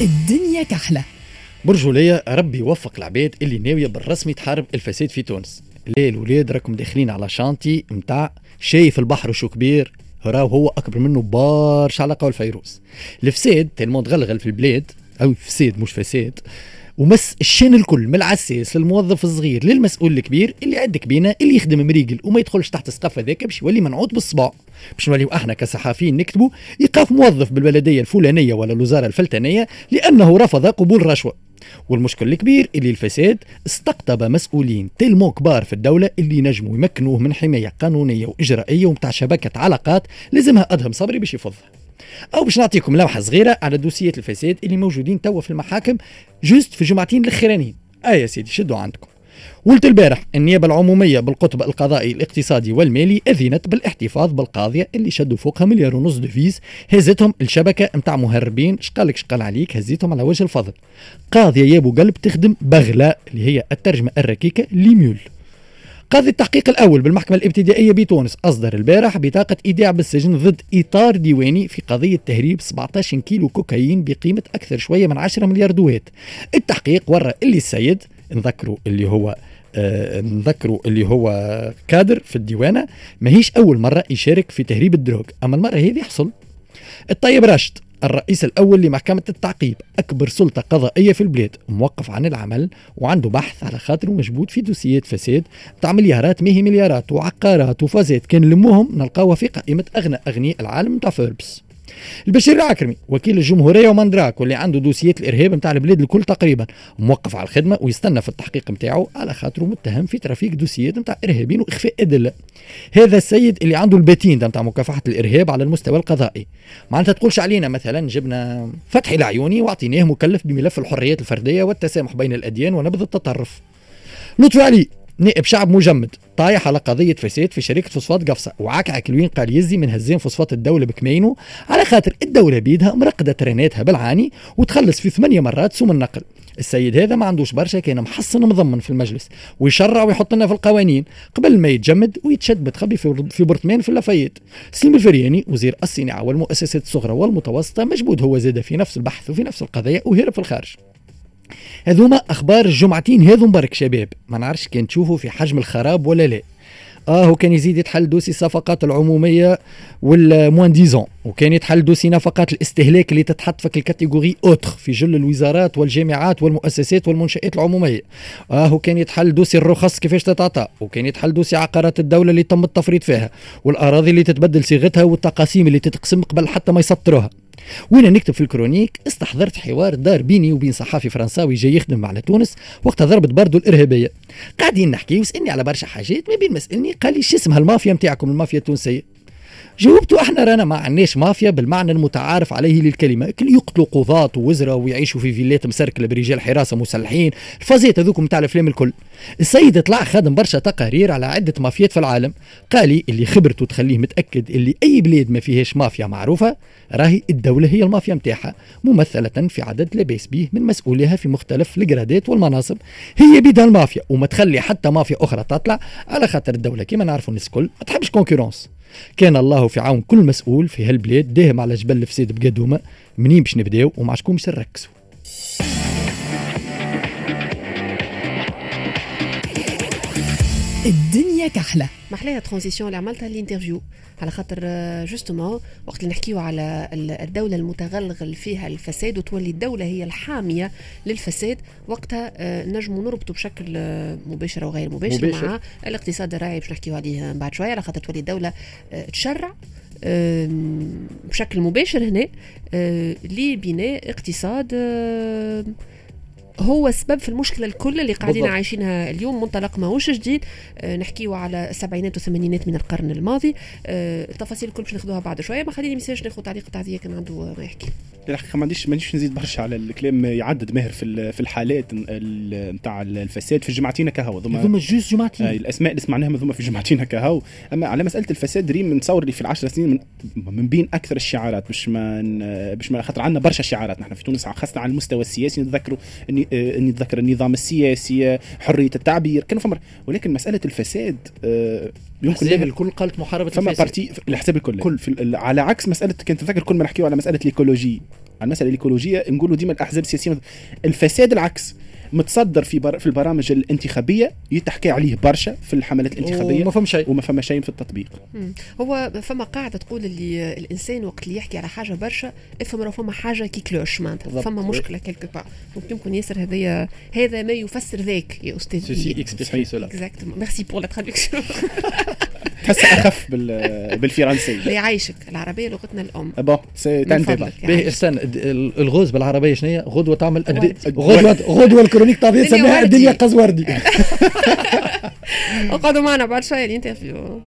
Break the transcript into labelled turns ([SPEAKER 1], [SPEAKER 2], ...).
[SPEAKER 1] الدنيا كحلة.
[SPEAKER 2] برجولية ربي يوفق العباد اللي ناوية بالرسمي تحارب الفساد في تونس. ليه الولاد راكم داخلين على شانتي متاع شايف البحر وشو كبير؟ راهو هو أكبر منه برشا على قول فيروز الفساد تلمون تغلغل في البلاد أو فساد مش فساد ومس الشان الكل من العساس للموظف الصغير للمسؤول الكبير اللي عندك بينا اللي يخدم مريقل وما يدخلش تحت السقف هذاك باش يولي منعوط بالصباع باش نوليو إحنا كصحافيين نكتبوا ايقاف موظف بالبلديه الفلانية ولا الوزارة الفلتانية لأنه رفض قبول رشوة. والمشكل الكبير اللي الفساد استقطب مسؤولين تلمو كبار في الدولة اللي نجموا يمكنوه من حماية قانونية وإجرائية ومتاع شبكة علاقات لازمها أدهم صبري باش يفضها أو باش نعطيكم لمحه صغيرة على dossier ات الفساد اللي موجودين توا في المحاكم juste في الجمعتين الاخرانيين آه يا سيدي شدوا عندكم. قلت البارح النيابة العمومية بالقطب القضائي الاقتصادي والمالي أذنت بالاحتفاظ بالقاضية اللي شدوا فوقها مليار ونص devise هزتهم الشبكة متاع مهربين. شقالك شقال عليك؟ هزيتهم على وجه الفضل. قاضية يا ابو قلب تخدم بغلاء اللي هي الترجمة الركيكة ليميول. قاضي التحقيق الأول بالمحكمة الإبتدائية بتونس أصدر البارح بطاقة إيداع بالسجن ضد إطار ديواني في قضية تهريب 17 كيلو كوكايين بقيمة أكثر شوية من 10 مليار دوات التحقيق ورى اللي السيد نذكروا اللي هو آه نذكروا اللي هو كادر في الديوانة ماهيش أول مرة يشارك في تهريب ال drogue أما المرة هذه حصل الطيب راشد الرئيس الأول لمحكمة التعقيب أكبر سلطة قضائية في البلاد موقف عن العمل وعنده بحث على خاطر مشبوه في dossier ات فساد تاع مليارات ماهي مليارات وعقارات وفازات. كان لموهم نلقاوها في قائمة أغنى أغنياء العالم تاع فوربس. البشير العكرمي وكيل الجمهورية ومندراك واللي عنده dossier ات الإرهاب نتاع البلاد الكل تقريبا موقف على الخدمة ويستنى في التحقيق نتاعو على خاطره متهم في trafic dossier ات نتاع إرهابيين وإخفاء أدلة. هذا السيد اللي عنده الباتين نتاع مكافحة الإرهاب على المستوى القضائي. معناتها تقولش علينا مثلا جبنا فتحي العيوني وأعطيناه مكلف بملف الحريات الفردية والتسامح بين الأديان ونبذ التطرف. لطفي علي نائب شعب مجمد. طايح على قضية فساد في شركة فوسفات قفصة. وعكعك الوين قال يزي من هزين فوسفات الدولة بكمينو. على خاطر الدولة بيدها مرقدة تريناتها بالعاني وتخلص في ثمانية مرات سوم النقل. السيد هذا ما عندوش برشا كان محصن مضمن في المجلس. ويشرع ويحط لنا في القوانين قبل ما يتجمد ويتشد متخبي في appartement في اللافايت سليم الفرياني وزير الصناعة والمؤسسات الصغرى والمتوسطة مجبود هو زاد في نفس البحث وفي نفس القضية وهرب في الخارج. هذوما أخبار الجمعتين هذو مبارك شباب. ما نعرفش كان تشوفوا في حجم الخراب ولا لا. آه هو كان يزيد يتحل dossier الصفقات العمومية وال moins-disant وكان يتحل dossier نفقات الاستهلاك اللي تتحط في ال catégorie autre في جل الوزارات والجامعات والمؤسسات والمنشآت العمومية. آه هو كان يتحل dossier الرخص كيفاش تتعطى وكان يتحل dossier عقارات الدولة اللي تم التفريط فيها. والأراضي اللي تتبدل صيغتها والتقاسيم اللي تتقسم قبل حتى ما يسطروها. وأنا نكتب في ال chronique استحضرت حوار دار بيني وبين صحافي فرنساوي جاي يخدم على تونس وقتها ضربت باردو الإرهابية. قاعدين نحكي وسألني على برشا حاجات ما بين ما سالني قال لي شو اسمها المافيا نتاعكم المافيا التونسية؟ جاوبته إحنا رانا ما عندناش مافيا بالمعنى المتعارف عليه للكلمة. كل يقتلوا قضاة ووزراء ويعيشوا في فيلات مسركلة برجال حراسة مسلحين. الفازات هذوك نتاع الأفلام الكل. السيد طلع خدم برشا تقارير على عدة مافيات في العالم. قال لي اللي خبرته تخليه متأكد اللي أي بلاد ما فيهاش مافيا معروفة راهي الدولة هي المافيا نتاعها ممثلة في عدد لا باس به من مسؤوليها في مختلف الجرادات والمناصب. هي بيدها المافيا وما تخلي حتى مافيا أخرى تطلع. على خاطر الدولة كما نعرفوا الناس الكل ما تحبش concurrence كان الله في عون كل مسؤول في هالبلاد داهم على جبل الفساد بقدومة منين باش نبداو ومع شكون باش نركزوا
[SPEAKER 1] الدنيا كحلة.
[SPEAKER 3] محلاها transition اللي عملتها ال interview. على خاطر justement آه، وقت اللي نحكيو على الدولة المتغلغل فيها الفساد وتولي الدولة هي الحامية للفساد وقتها آه، نجموا نربطوا بشكل آه، مباشر أو غير مباشر, مباشر. مع الاقتصاد الراعي باش نحكيو عليه بعد شوية. على خاطر تولي الدولة تشرع بشكل مباشر هنا لبناء اقتصاد هو السبب في المشكلة الكل اللي قاعدين بالضبط. عايشينها اليوم منطلق ماهوش جديد. آه نحكيو على السبعينات والثمانينات من القرن الماضي. آه التفاصيل الكل باش ناخذوها بعد شوية. ما خليني ميساج ناخذ تعليق تعزيه كان عنده ما يحكي.
[SPEAKER 4] الحقيقة ما عنديش ما عنديش نزيد برشا على الكلام يعدد ماهر في في الحالات نتاع الفساد في الجمعتين كهو.
[SPEAKER 2] ذوما ذوما جوز جمعتين.
[SPEAKER 4] آه الأسماء اللي سمعناهم ذوما في جمعتين كهو. أما على مسألة الفساد ريم نتصور اللي في العشر سنين من, من بين أكثر الشعارات. مش ما مش ما خاطر عندنا برشا شعارات. نحن في تونس خاصة على المستوى السياسي نتذكروا إني آه، أني أتذكر النظام السياسي آه، حرية التعبير كانوا فما ولكن مسألة الفساد آه، يمكن لها
[SPEAKER 2] الكل قالت محاربة
[SPEAKER 4] فما
[SPEAKER 2] الفساد.
[SPEAKER 4] بارتي الحساب الكل. كل. في على عكس مسألة كنت تذكر كل ما نحكيو على مسألة ال écologie على المساله الإيكولوجية نقولوا ديما الأحزاب السياسية. الفساد العكس. متصدر في بر... في البرامج الانتخابية يتحكي عليه برشا في الحملات الانتخابية
[SPEAKER 2] وما فهم شيء.
[SPEAKER 4] وما فما شيء في التطبيق.
[SPEAKER 3] مم. هو فما قاعدة تقول اللي الإنسان وقت اللي يحكي على حاجة برشا افهم راه فما حاجة qui cloche معناتها. فما مشكلة quelque part يمكن ياسر هذايا هذا ما يفسر ذاك يا أستاذ
[SPEAKER 2] ceci explique cela
[SPEAKER 3] exactement merci pour la traduction
[SPEAKER 4] تحس أخف بال... بالفرنسي
[SPEAKER 3] يعيشك العربية لغتنا الأم
[SPEAKER 4] bon
[SPEAKER 2] si
[SPEAKER 3] يعيشك.
[SPEAKER 2] استنى ال rose بالعربية شنو هي؟ غدوه تعمل. غدوه غدوه ال chronique طبيعي
[SPEAKER 3] الدنيا
[SPEAKER 2] تسميها
[SPEAKER 3] وردي.
[SPEAKER 2] الدنيا قزوردي
[SPEAKER 3] اقعدوا معنا بعد شوية الانترفيو